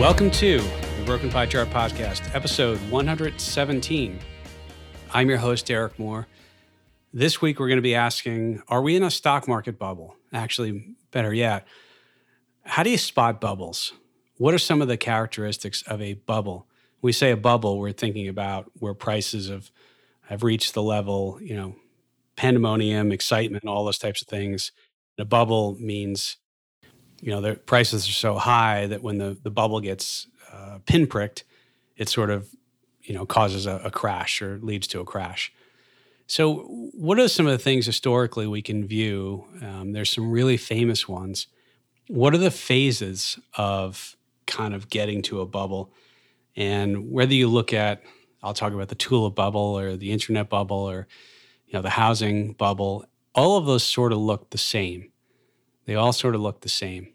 Welcome to the Broken Pie Chart Podcast, episode 117. I'm your host, Derek Moore. This week, we're going to be asking Are we in a stock market bubble? Actually, better yet, how do you spot bubbles? What are some of the characteristics of a bubble? We say a bubble, we're thinking about where prices have, have reached the level, you know, pandemonium, excitement, all those types of things. a bubble means you know the prices are so high that when the, the bubble gets uh, pinpricked it sort of you know causes a, a, crash or leads to a crash. So what are some of the things historically we can view? Um, there's some really famous ones. What are the phases of kind of getting to a bubble? And whether you look at i'll talk about the tulip bubble or the internet bubble or you know the housing bubble all of those sort of look the same they all sort of look the same.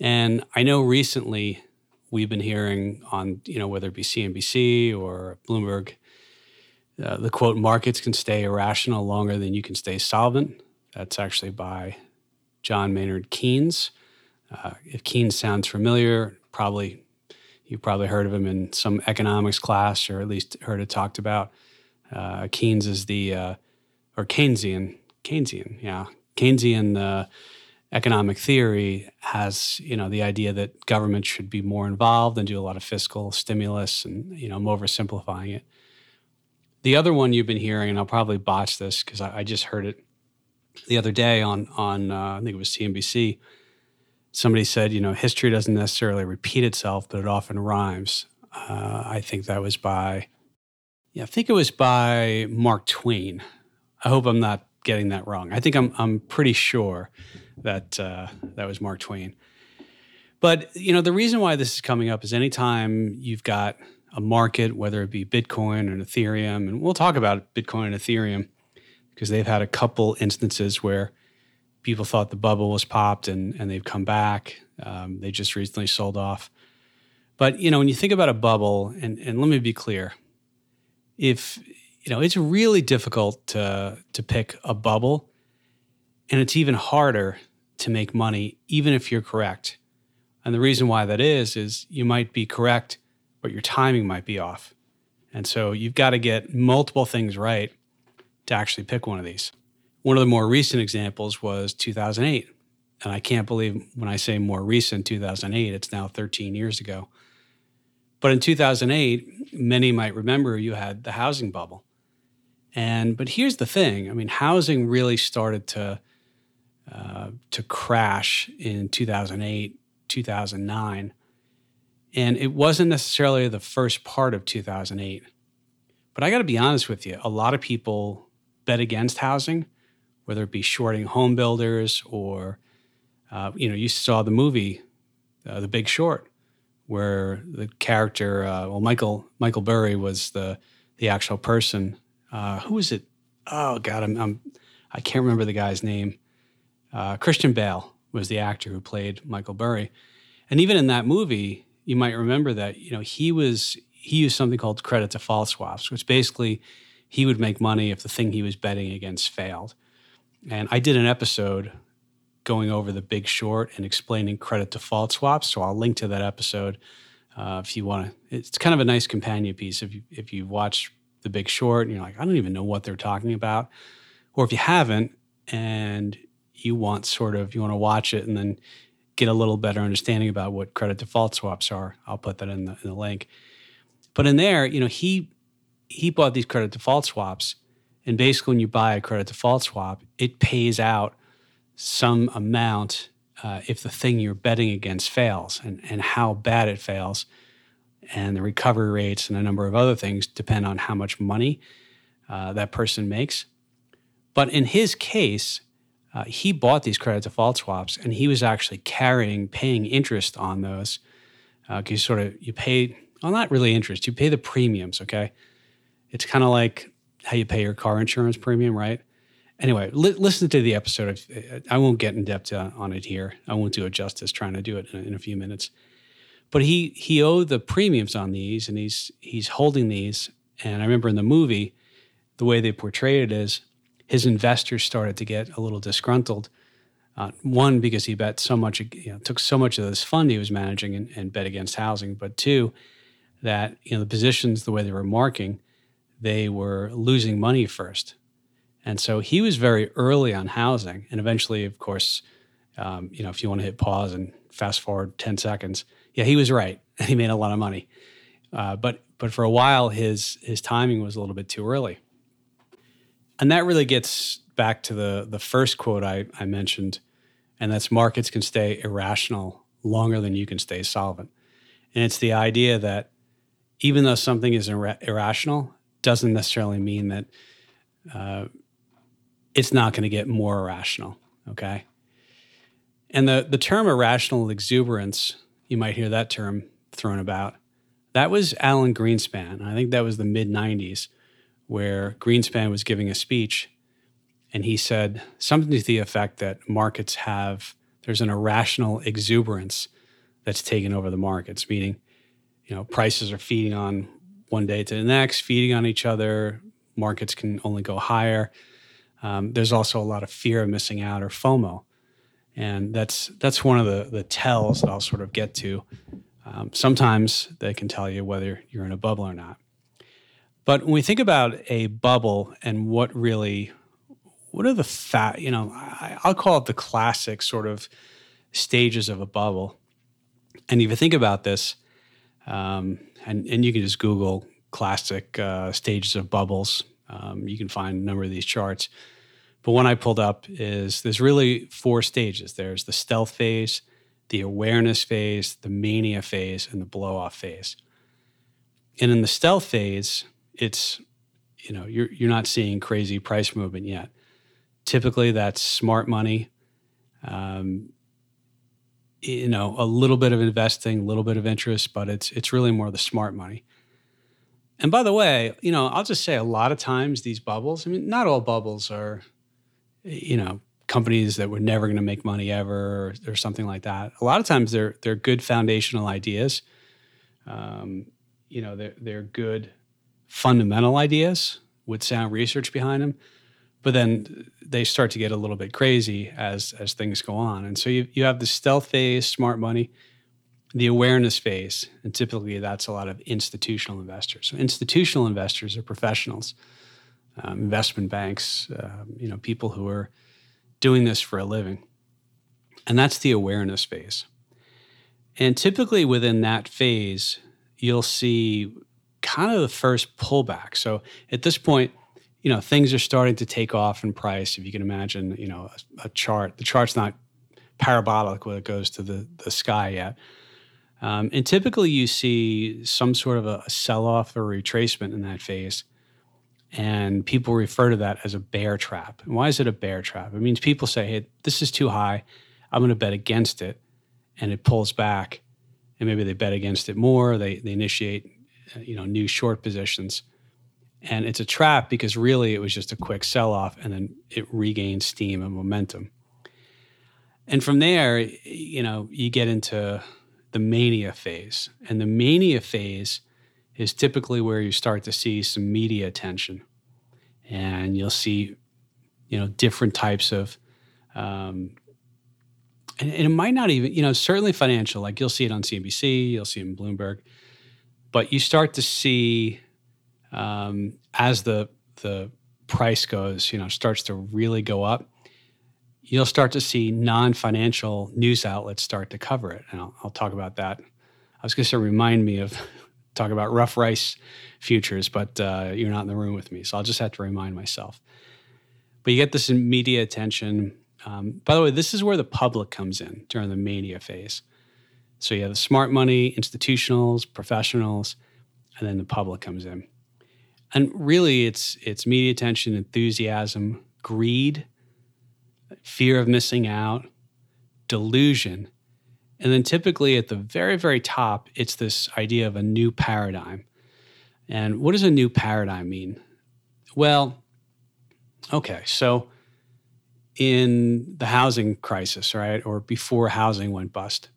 And I know recently we've been hearing on, you know, whether it be CNBC or Bloomberg, uh, the quote, markets can stay irrational longer than you can stay solvent. That's actually by John Maynard Keynes. Uh, if Keynes sounds familiar, probably you've probably heard of him in some economics class or at least heard it talked about. Uh, Keynes is the, uh, or Keynesian, Keynesian, yeah, Keynesian uh, economic theory has you know the idea that government should be more involved and do a lot of fiscal stimulus and you know I'm oversimplifying it. The other one you've been hearing, and I'll probably botch this because I, I, just heard it the other day on on uh, I think it was CNBC. Somebody said, you know, history doesn't necessarily repeat itself, but it often rhymes. Uh, I think that was by, yeah, I think it was by Mark Twain. I hope I'm not getting that wrong. I think I'm I'm pretty sure that uh, that was Mark Twain. But you know, the reason why this is coming up is anytime you've got a market, whether it be Bitcoin and Ethereum, and we'll talk about Bitcoin and Ethereum because they've had a couple instances where people thought the bubble was popped and and they've come back. Um, they just recently sold off. But you know, when you think about a bubble, and and let me be clear, if you know, it's really difficult to to pick a bubble, and it's even harder to make money, even if you're correct. And the reason why that is, is you might be correct, but your timing might be off. And so you've got to get multiple things right to actually pick one of these. One of the more recent examples was 2008. And I can't believe when I say more recent, 2008, it's now 13 years ago. But in 2008, many might remember you had the housing bubble. And but here's the thing, I mean, housing really started to uh, to crash in 2008, 2009. And it wasn't necessarily the first part of 2008. But I got to be honest with you, a lot of people bet against housing, whether it be shorting home builders or, uh, you know, you saw the movie, uh, The Big Short, where the character, uh, well, Michael Michael Burry was the the actual person. Uh, who was it? Oh God, I'm, I'm I can't remember the guy's name. Uh, Christian Bale was the actor who played Michael Burry, and even in that movie, you might remember that you know he was he used something called credit default swaps, which basically he would make money if the thing he was betting against failed. And I did an episode going over the Big Short and explaining credit default swaps, so I'll link to that episode uh, if you want to. It's kind of a nice companion piece if you if you watch the Big Short and you're like, I don't even know what they're talking about, or if you haven't and you want sort of you want to watch it and then get a little better understanding about what credit default swaps are. I'll put that in the, in the link. But in there, you know, he he bought these credit default swaps, and basically, when you buy a credit default swap, it pays out some amount uh, if the thing you're betting against fails, and and how bad it fails, and the recovery rates and a number of other things depend on how much money uh, that person makes. But in his case, uh, he bought these credit default swaps and he was actually carrying, paying interest on those. Because uh, you sort of you pay, well, not really interest. You pay the premiums. Okay, it's kind of like how you pay your car insurance premium, right? Anyway, li- listen to the episode. I won't get in depth uh, on it here. I won't do it justice trying to do it in, in a few minutes. But he he owed the premiums on these, and he's he's holding these. And I remember in the movie, the way they portrayed it is his investors started to get a little disgruntled Uh, one, because he bet so much, you know, took so much of this fund he was managing and, and bet against housing. But two, that you know the positions, the way they were marking, they were losing money first, and so he was very early on housing, and eventually, of course, um, you know, if you want to hit pause and fast forward ten seconds, yeah, he was right, and he made a lot of money. Uh, but but for a while, his his timing was a little bit too early, and that really gets back to the the first quote I, I mentioned and that's markets can stay irrational longer than you can stay solvent. And it's the idea that even though something is ir- irrational, doesn't necessarily mean that uh, it's not going to get more irrational. Okay. And the, the term irrational exuberance, you might hear that term thrown about. That was Alan Greenspan. I think that was the mid 90s, where Greenspan was giving a speech and he said something to the effect that markets have there's an irrational exuberance that's taken over the markets meaning you know prices are feeding on one day to the next feeding on each other markets can only go higher um, there's also a lot of fear of missing out or fomo and that's that's one of the the tells that i'll sort of get to um, sometimes they can tell you whether you're in a bubble or not but when we think about a bubble and what really what are the fat, you know, I, will call it the classic sort of stages of a bubble. And if you think about this, um, and, and you can just Google classic uh, stages of bubbles, um, you can find a number of these charts. But one I pulled up is there's really four stages there's the stealth phase, the awareness phase, the mania phase, and the blow off phase. And in the stealth phase, it's you know you're you're not seeing crazy price movement yet. Typically, that's smart money. Um, you know, a little bit of investing, a little bit of interest, but it's it's really more the smart money. And by the way, you know, I'll just say a lot of times these bubbles. I mean, not all bubbles are, you know, companies that were never going to make money ever or, or, something like that. A lot of times they're they're good foundational ideas. Um, you know, they're they're good fundamental ideas with sound research behind them but then they start to get a little bit crazy as as things go on. And so you you have the stealth phase, smart money, the awareness phase, and typically that's a lot of institutional investors. So institutional investors are professionals, um, investment banks, um, you know, people who are doing this for a living, and that's the awareness phase. And typically within that phase, you'll see kind of the first pullback. So at this point, you know things are starting to take off in price if you can imagine you know a, a chart the chart's not parabolic when it goes to the, the sky yet um, and typically you see some sort of a, a sell-off or retracement in that phase and people refer to that as a bear trap. And why is it a bear trap? It means people say hey this is too high. I'm going to bet against it. And it pulls back and maybe they bet against it more they, they initiate uh, you know new short positions. And it's a trap because really it was just a quick sell off and then it regained steam and momentum. And from there, you know, you get into the mania phase. And the mania phase is typically where you start to see some media attention. And you'll see, you know, different types of, um, and, and it might not even, you know, certainly financial, like you'll see it on CNBC, you'll see it in Bloomberg, but you start to see um, as the the price goes, you know, starts to really go up, you'll start to see non-financial news outlets start to cover it, and I'll, I'll talk about that. I was going to say remind me of talk about rough rice futures, but uh, you're not in the room with me, so I'll just have to remind myself. But you get this media attention. Um, by the way, this is where the public comes in during the mania phase. So you have the smart money, institutionals, professionals, and then the public comes in and really it's it's media attention enthusiasm greed fear of missing out delusion and then typically at the very very top it's this idea of a new paradigm and what does a new paradigm mean well okay so in the housing crisis right or before housing went bust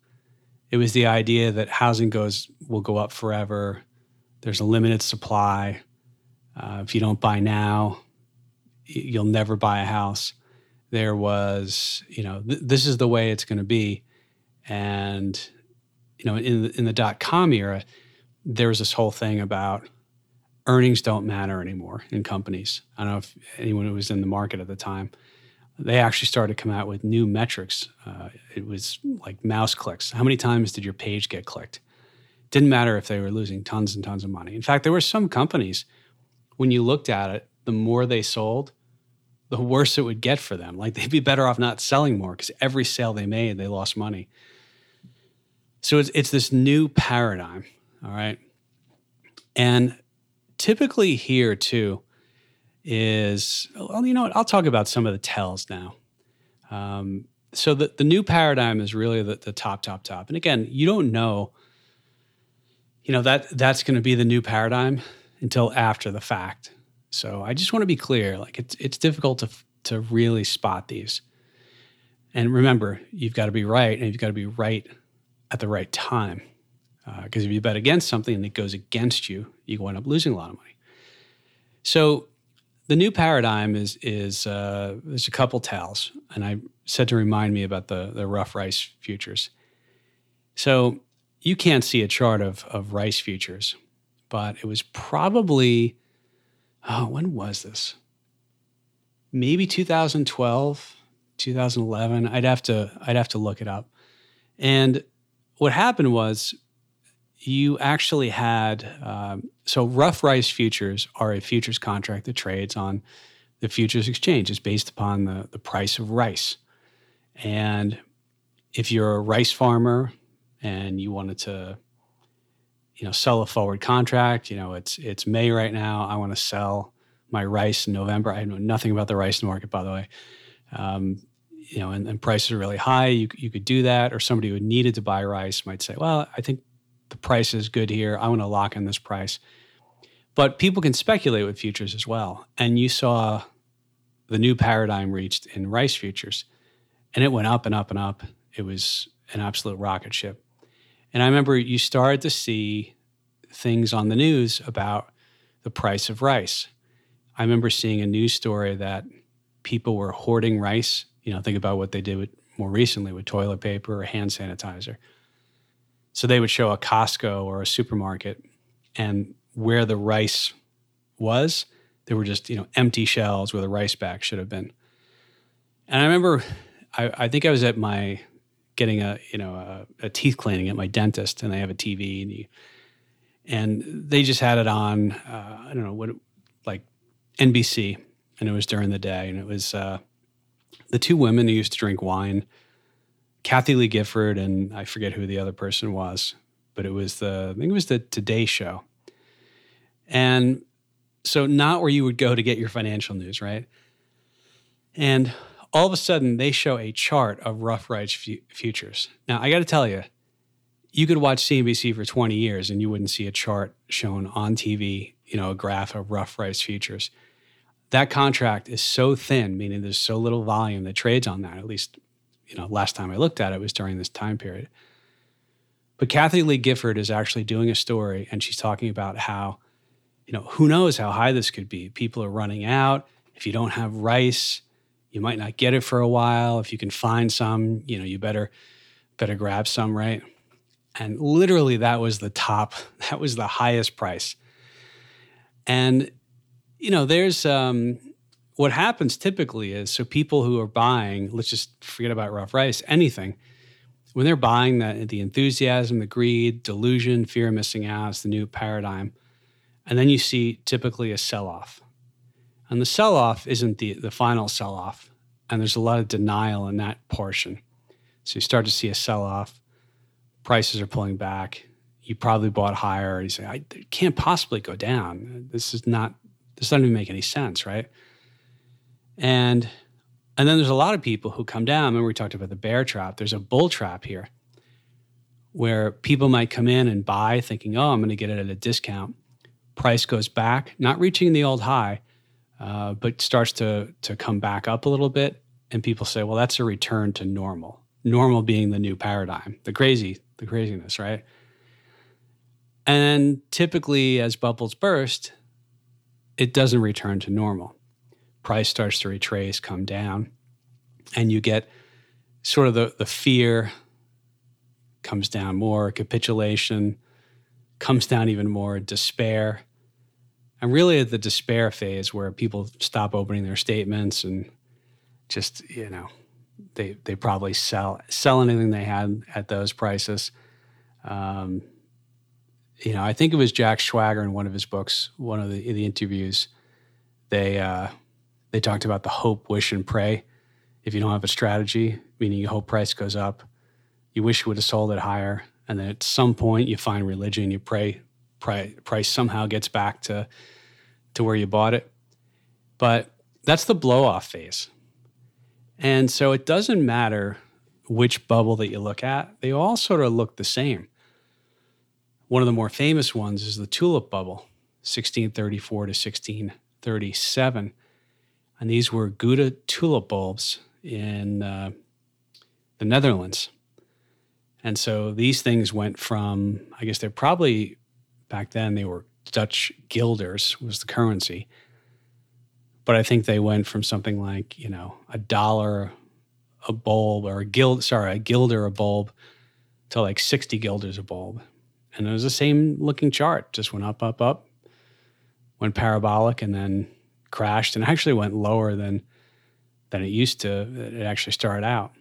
it was the idea that housing goes will go up forever there's a limited supply uh, if you don't buy now, you'll never buy a house. there was, you know, th- this is the way it's going to be. And, you know, in the, in the dot com era, there was this whole thing about earnings don't matter anymore in companies. I don't know if anyone who was in the market at the time, they actually started to come out with new metrics. Uh, it was like mouse clicks. How many times did your page get clicked? Didn't matter if they were losing tons and tons of money. In fact, there were some companies, when you looked at it, the more they sold, the worse it would get for them. Like they'd be better off not selling more because every sale they made, they lost money. So it's, it's this new paradigm. All right. And typically here too is well, you know what? I'll talk about some of the tells now. Um, so the, the new paradigm is really the, the top, top, top. And again, you don't know, you know, that that's to be the new paradigm until after the fact. So I just want to be clear, like it's it's difficult to to really spot these. And remember, you've got to be right, and you've got to be right at the right time. Because uh, if you bet against something and it goes against you, you end up losing a lot of money. So the new paradigm is is uh, there's a couple tells, and I said to remind me about the the rough rice futures. So you can't see a chart of of rice futures, but it was probably oh when was this? Maybe 2012, 2011. I'd have to I'd have to look it up. And what happened was you actually had um, so rough rice futures are a futures contract that trades on the futures exchange. It's based upon the, the price of rice. And if you're a rice farmer and you wanted to, you know, sell a forward contract, you know, it's it's May right now. I want to sell my rice in November. I know nothing about the rice market, by the way. Um, you know, and, and prices are really high. You you could do that, or somebody who needed to buy rice might say, "Well, I think the price is good here. I want to lock in this price. But people can speculate with futures as well. And you saw the new paradigm reached in rice futures, and it went up and up and up. It was an absolute rocket ship. And I remember you started to see things on the news about the price of rice. I remember seeing a news story that people were hoarding rice. You know, think about what they did with, more recently with toilet paper or hand sanitizer. So they would show a Costco or a supermarket, and where the rice was, there were just you know empty shelves where the rice bag should have been. And I remember, I, I think I was at my getting a you know a, a, teeth cleaning at my dentist, and they have a TV, and you, and they just had it on. Uh, I don't know what like NBC, and it was during the day, and it was uh, the two women who used to drink wine Kathie Lee Gifford and I forget who the other person was, but it was the I think it was the Today Show, and so not where you would go to get your financial news, right? And all of a sudden, they show a chart of rough rice futures. Now, I got to tell you, you could watch CNBC for 20 years and you wouldn't see a chart shown on TV, you know, a graph of rough rice futures. That contract is so thin, meaning there's so little volume that trades on that, at least you know, last time I looked at it was during this time period. But Kathie Lee Gifford is actually doing a story and she's talking about how, you know, who knows how high this could be. People are running out. If you don't have rice, you might not get it for a while. If you can find some, you know, you better better grab some, right? And literally that was the top, that was the highest price. And you know, there's um what happens typically is so people who are buying, let's just forget about rough rice, anything, when they're buying that the enthusiasm, the greed, delusion, fear of missing out is the new paradigm. And then you see typically a sell-off. And the sell-off isn't the, the final sell-off. And there's a lot of denial in that portion. So you start to see a sell-off, prices are pulling back. You probably bought higher. You say, I can't possibly go down. This is not, this doesn't even make any sense, right? And and then there's a lot of people who come down. Remember we talked about the bear trap. There's a bull trap here where people might come in and buy thinking, oh, I'm going to get it at a discount. Price goes back, not reaching the old high, uh, but starts to to come back up a little bit. And people say, well, that's a return to normal. Normal being the new paradigm, the crazy, the craziness, right? And typically, as bubbles burst, it doesn't return to normal price starts to retrace, come down. and you get sort of the, the fear comes down more, capitulation comes down even more, despair. And really at the despair phase where people stop opening their statements and just, you know, they they probably sell sell anything they had at those prices. Um, you know, I think it was Jack Schwager in one of his books, one of the the interviews. They uh, they talked about the hope, wish, and pray. If you don't have a strategy, meaning you hope price goes up, you wish you would have sold it higher, and then at some point you find religion, you pray, pray price somehow gets back to to where you bought it. But that's the blow off phase. And so it doesn't matter which bubble that you look at, they all sort of look the same. One of the more famous ones is the tulip bubble, 1634 to 1637. And these were Gouda tulip bulbs in uh, the Netherlands. And so these things went from, I guess they're probably back then they were Dutch guilders was the currency. But I think they went from something like, you know, a dollar a bulb or a guild, sorry, a guilder a bulb to like 60 guilders a bulb. And it was the same looking chart, just went up, up, up, went parabolic and then crashed and actually went lower than than it used to. It actually started out.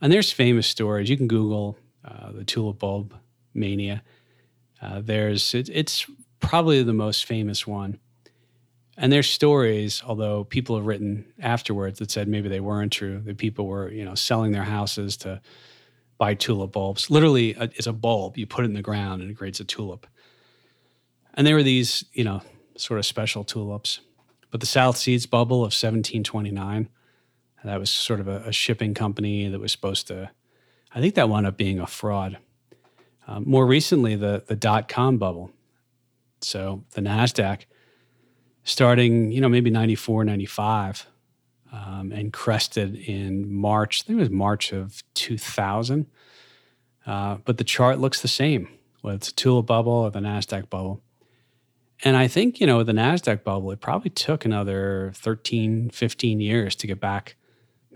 And there's famous stories. You can Google uh, the tulip bulb mania. Uh, there's it, it's probably the most famous one. And there's stories, although people have written afterwards that said maybe they weren't true. That people were, you know, selling their houses to buy tulip bulbs. Literally, it's a bulb. You put it in the ground and it creates a tulip. And there were these, you know, sort of special tulips. But the South Seas bubble of 1729, that was sort of a, a shipping company that was supposed to, I think that wound up being a fraud. Um, more recently, the the dot com bubble. So the NASDAQ starting, you know, maybe 94, 95, um, and crested in March. I think it was March of 2000. Uh, but the chart looks the same, whether it's a tulip bubble or the NASDAQ bubble. And I think, you know, the NASDAQ bubble, it probably took another 13, 15 years to get back,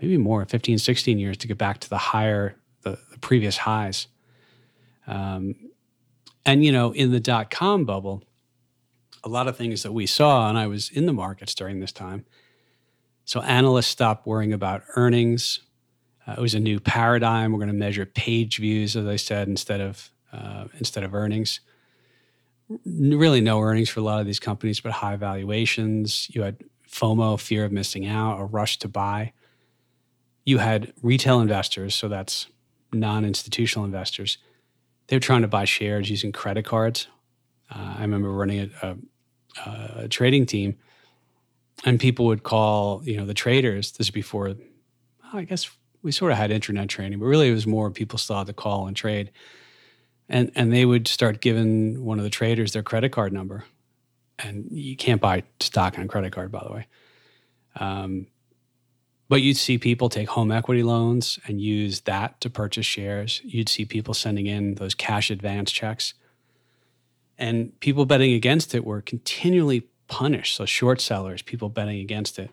maybe more, 15, 16 years to get back to the higher, the, the previous highs. Um, and, you know, in the dot com bubble, a lot of things that we saw, and I was in the markets during this time. So analysts stopped worrying about earnings. Uh, it was a new paradigm. We're going to measure page views, as I said, instead of uh, instead of earnings. Really, no earnings for a lot of these companies, but high valuations. You had FOMO, fear of missing out, a rush to buy. You had retail investors, so that's non-institutional investors. They're trying to buy shares using credit cards. Uh, I remember running a, a, uh, trading team, and people would call, you know, the traders. This is before, I guess we sort of had internet training, but really it was more people still had call and trade, and and they would start giving one of the traders their credit card number, and you can't buy stock on credit card, by the way. Um, but you'd see people take home equity loans and use that to purchase shares. You'd see people sending in those cash advance checks and people betting against it were continually punished. So, short sellers, people betting against it.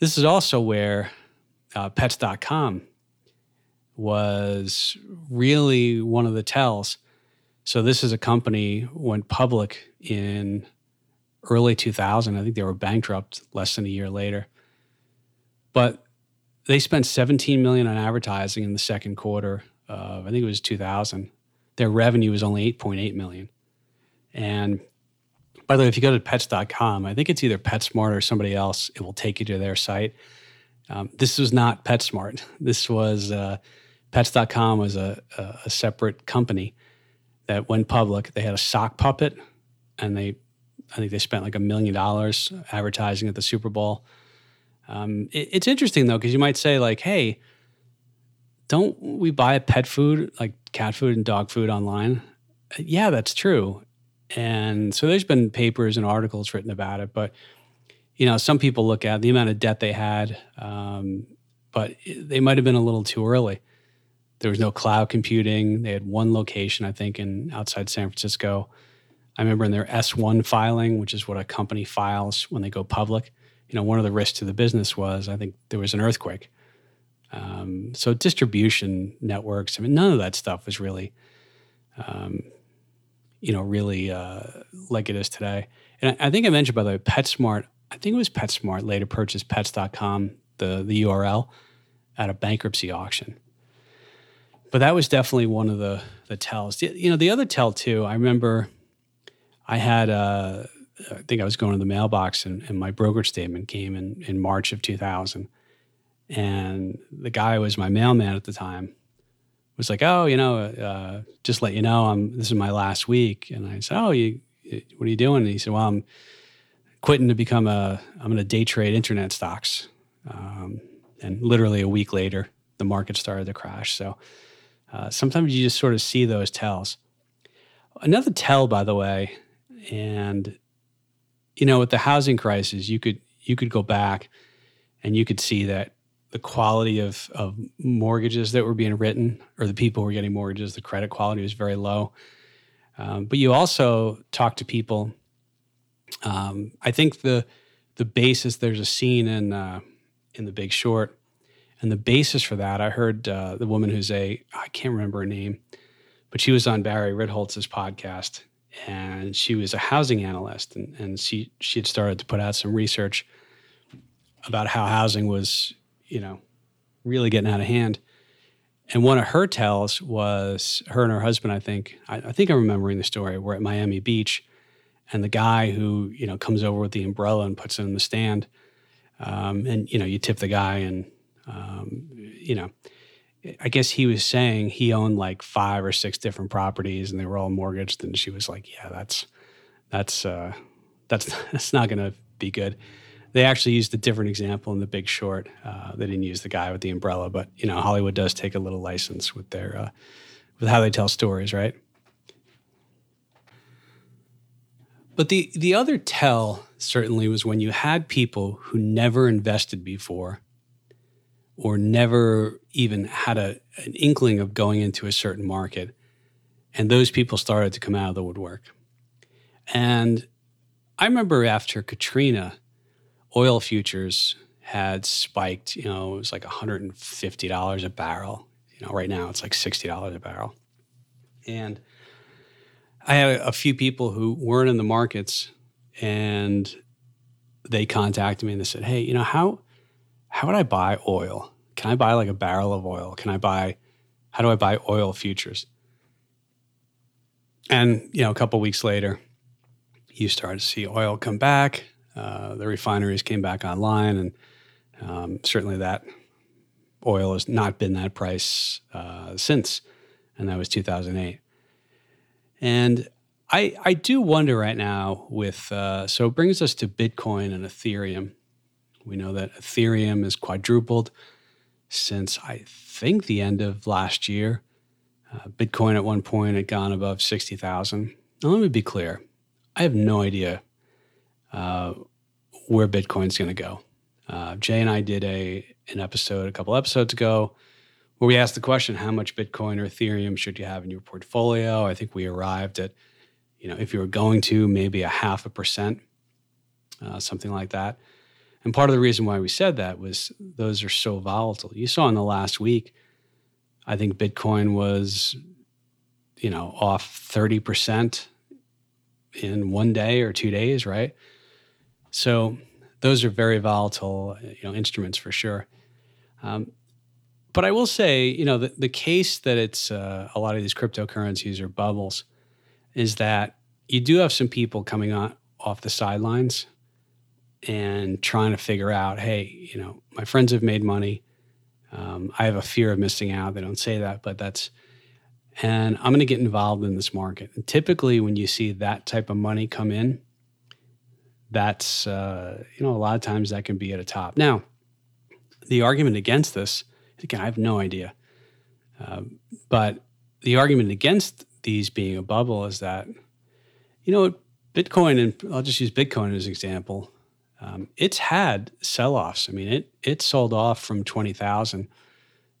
This is also where uh, pets.com was really one of the tells. So, this is a company went public in early 2000. I think they were bankrupt less than a year later. But they spent 17 million on advertising in the second quarter of I think it was 2000. Their revenue was only 8.8 million. And by the way, if you go to pets.com, I think it's either PetSmart or somebody else, it will take you to their site. Um, this was not PetSmart. This was uh, pets.com was a, a, a, separate company that went public. They had a sock puppet and they, I think they spent like a million dollars advertising at the Super Bowl. Um, it, it's interesting though, because you might say like, Hey, don't we buy pet food, like cat food and dog food online? Yeah, that's true. And so there's been papers and articles written about it, but you know, some people look at the amount of debt they had, um, but they might have been a little too early. There was no cloud computing. They had one location, I think, in outside San Francisco. I remember in their S1 filing, which is what a company files when they go public, you know, one of the risks to the business was I think there was an earthquake. Um, so distribution networks, I mean, none of that stuff was really, um, you know, really uh, like it is today. And I, I, think I mentioned, by the way, PetSmart, I think it was PetSmart later purchased pets.com, the, the URL, at a bankruptcy auction. But that was definitely one of the, the tells. You know, the other tell too, I remember I had a, I think I was going to the mailbox and, and my brokerage statement came in, in March of 2000. And the guy was my mailman at the time was like, "Oh, you know, uh, just let you know, I'm this is my last week." And I said, "Oh, you, what are you doing?" And he said, "Well, I'm quitting to become a, I'm going to day trade internet stocks." Um, and literally a week later, the market started to crash. So uh, sometimes you just sort of see those tells. Another tell, by the way, and you know, with the housing crisis, you could you could go back and you could see that the quality of of mortgages that were being written or the people who were getting mortgages, the credit quality was very low. Um, but you also talk to people. Um, I think the the basis there's a scene in uh, in The Big Short, and the basis for that I heard uh, the woman who's a I can't remember her name, but she was on Barry Ritholtz's podcast, and she was a housing analyst, and, and she she had started to put out some research about how housing was, you know, really getting out of hand. And one of her tells was her and her husband. I think I, I think I'm remembering the story. We're at Miami Beach, and the guy who you know comes over with the umbrella and puts it in the stand, um, and you know you tip the guy, and um, you know I guess he was saying he owned like five or six different properties and they were all mortgaged. And she was like, "Yeah, that's that's uh, that's that's not going to be good." They actually used a different example in The Big Short. Uh, they didn't use the guy with the umbrella, but you know, Hollywood does take a little license with their uh, with how they tell stories, right? But the the other tell certainly was when you had people who never invested before or never even had a, an inkling of going into a certain market. And those people started to come out of the woodwork. And I remember after Katrina, oil futures had spiked, you know, it was like $150 a barrel. You know, right now it's like $60 a barrel. And I had a, few people who weren't in the markets and they contacted me and they said, Hey, you know, how how would I buy oil? Can I buy like a barrel of oil? Can I buy, how do I buy oil futures? And, you know, a couple weeks later, you started to see oil come back. Uh, the refineries came back online, and um, certainly that oil has not been that price uh, since, and that was 2008. And I, I do wonder right now with, uh, so it brings us to Bitcoin and Ethereum. We know that Ethereum is quadrupled since I think the end of last year. Uh, Bitcoin at one point had gone above 60,000. Now, let me be clear I have no idea uh, where Bitcoin's going to go. Uh, Jay and I did a an episode a couple episodes ago where we asked the question, how much Bitcoin or Ethereum should you have in your portfolio? I think we arrived at, you know, if you were going to, maybe a half a percent, uh, something like that. And part of the reason why we said that was those are so volatile. You saw in the last week, I think Bitcoin was, you know, off 30% in one day or two days, right? So those are very volatile, you know, instruments for sure. Um, but I will say, you know, the, the case that it's uh, a lot of these cryptocurrencies are bubbles is that you do have some people coming on off the sidelines and trying to figure out, hey, you know, my friends have made money. Um, I have a fear of missing out. They don't say that, but that's, and I'm going to get involved in this market. And typically, when you see that type of money come in, that's, uh, you know, a lot of times that can be at a top. Now, the argument against this, again, I have no idea. Um, but the argument against these being a bubble is that, you know, Bitcoin, and I'll just use Bitcoin as an example um, it's had sell-offs. I mean, it it sold off from twenty thousand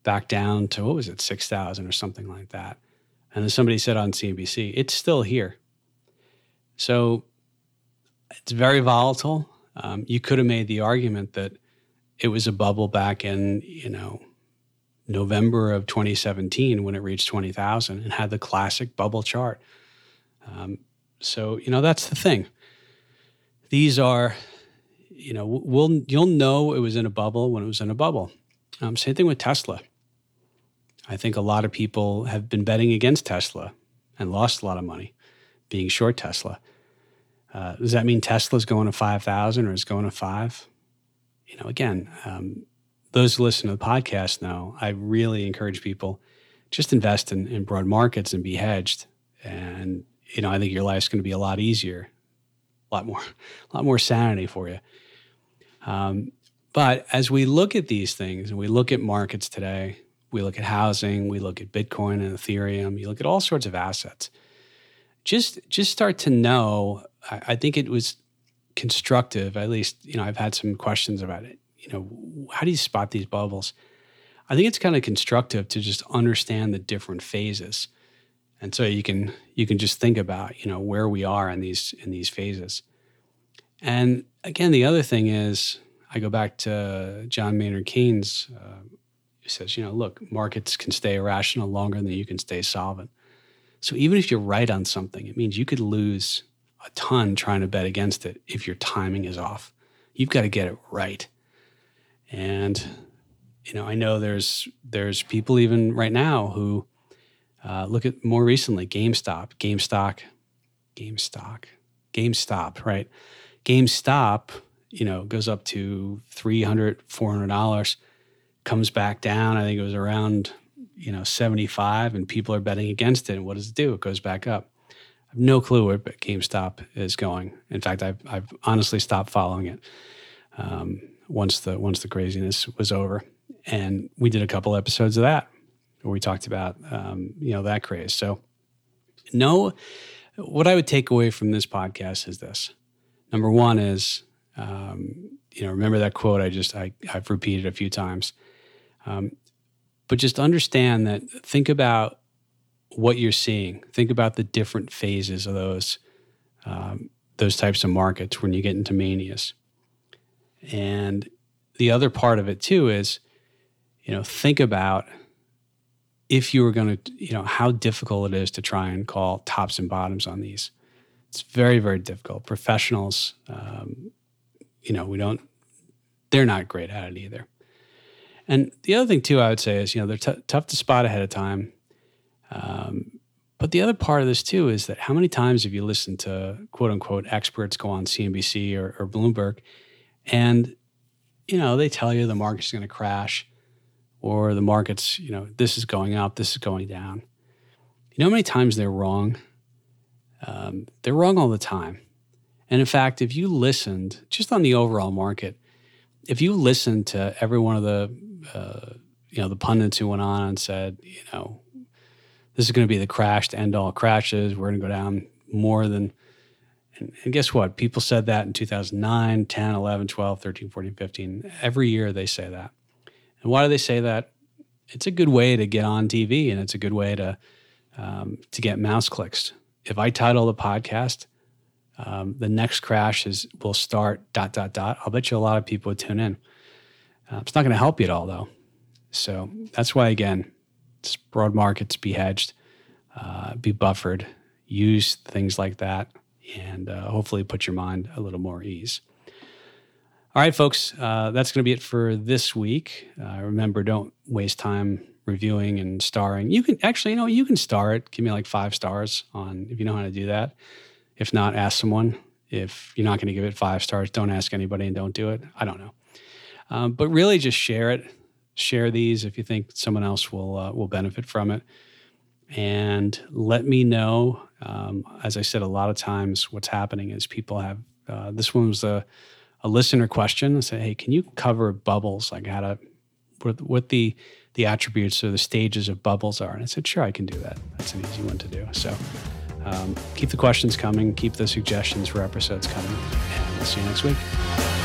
back down to what was it, six thousand or something like that. And then somebody said on CNBC, it's still here. So it's very volatile. Um, you could have made the argument that it was a bubble back in, you know, November of 2017 when it reached 20,000 and had the classic bubble chart. Um, so, you know, that's the thing. These are, you know, we'll, you'll know it was in a bubble when it was in a bubble. Um, same thing with Tesla. I think a lot of people have been betting against Tesla and lost a lot of money being short Tesla. Uh, does that mean Tesla's going to 5,000 or is going to five? You know, again, um, those who listen to the podcast know I really encourage people just invest in, in broad markets and be hedged. And, you know, I think your life's going to be a lot easier, a lot more, a lot more sanity for you. Um, but as we look at these things and we look at markets today, we look at housing, we look at Bitcoin and Ethereum, you look at all sorts of assets. Just just start to know. I, I think it was constructive. At least you know I've had some questions about it. You know, how do you spot these bubbles? I think it's kind of constructive to just understand the different phases, and so you can you can just think about you know where we are in these in these phases. And again, the other thing is I go back to John Maynard Keynes. Uh, who says, you know, look, markets can stay irrational longer than you can stay solvent. So even if you're right on something, it means you could lose a ton trying to bet against it if your timing is off. You've got to get it right. And you know, I know there's there's people even right now who uh, look at more recently GameStop, GameStop, GameStop, GameStop, right? GameStop, you know, goes up to 300 $400 comes back down. I think it was around, you know, 75 and people are betting against it. And what does it do? It goes back up. Have no clue where GameStop is going. In fact, I've, I've honestly stopped following it um, once the once the craziness was over. And we did a couple episodes of that where we talked about um, you know that craze. So no, what I would take away from this podcast is this. Number one is um, you know remember that quote I just I, I've repeated a few times. Um, but just understand that think about what you're seeing. Think about the different phases of those um, those types of markets when you get into manias. And the other part of it too is, you know, think about if you were going to, you know, how difficult it is to try and call tops and bottoms on these. It's very, very difficult. Professionals, um, you know, we don't, they're not great at it either. And the other thing too, I would say is, you know, they're t- tough to spot ahead of time. Um, but the other part of this too is that how many times have you listened to quote unquote experts go on CNBC or, or Bloomberg, and you know they tell you the market's going to crash, or the market's you know this is going up, this is going down. You know how many times they're wrong? Um, they're wrong all the time. And in fact, if you listened just on the overall market, if you listened to every one of the uh, you know, the pundits who went on and said, you know, this is going to be the crash to end all crashes. We're going to go down more than. And, and, guess what? People said that in 2009, 10, 11, 12, 13, 14, 15. Every year they say that. And why do they say that? It's a good way to get on TV and it's a good way to, um, to get mouse clicks. If I title the podcast, um, the next crash is will start dot dot dot. I'll bet you a lot of people would tune in. Uh, it's not going to help you at all, though. So that's why, again, broad markets, be hedged, uh, be buffered, use things like that, and uh, hopefully put your mind a little more ease. All right, folks, uh, that's going to be it for this week. Uh, remember, don't waste time reviewing and starring. You can actually, you know, you can star it. Give me like five stars on if you know how to do that. If not, ask someone. If you're not going to give it five stars, don't ask anybody and don't do it. I don't know. Um, but really, just share it. Share these if you think someone else will uh, will benefit from it, and let me know. Um, as I said, a lot of times what's happening is people have uh, this one was a, a listener question. I said, "Hey, can you cover bubbles? Like how to what, what the the attributes or the stages of bubbles are?" And I said, "Sure, I can do that. That's an easy one to do." So. Um, keep the questions coming, keep the suggestions for episodes coming, and we'll see you next week.